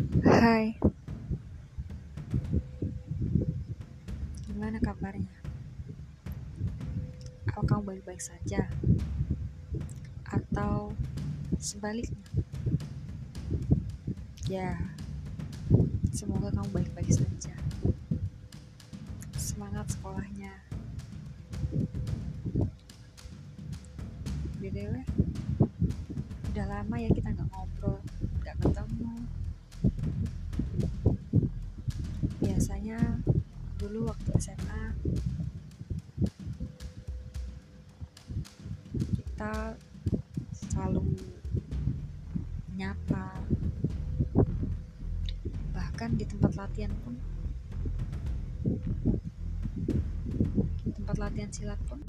Hai, gimana kabarnya? Apa kamu baik-baik saja? Atau sebaliknya? Ya, semoga kamu baik-baik saja. Semangat sekolahnya. BTW, udah lama ya kita nggak dulu waktu SMA kita selalu menyapa. Bahkan di tempat latihan pun. Tempat latihan silat pun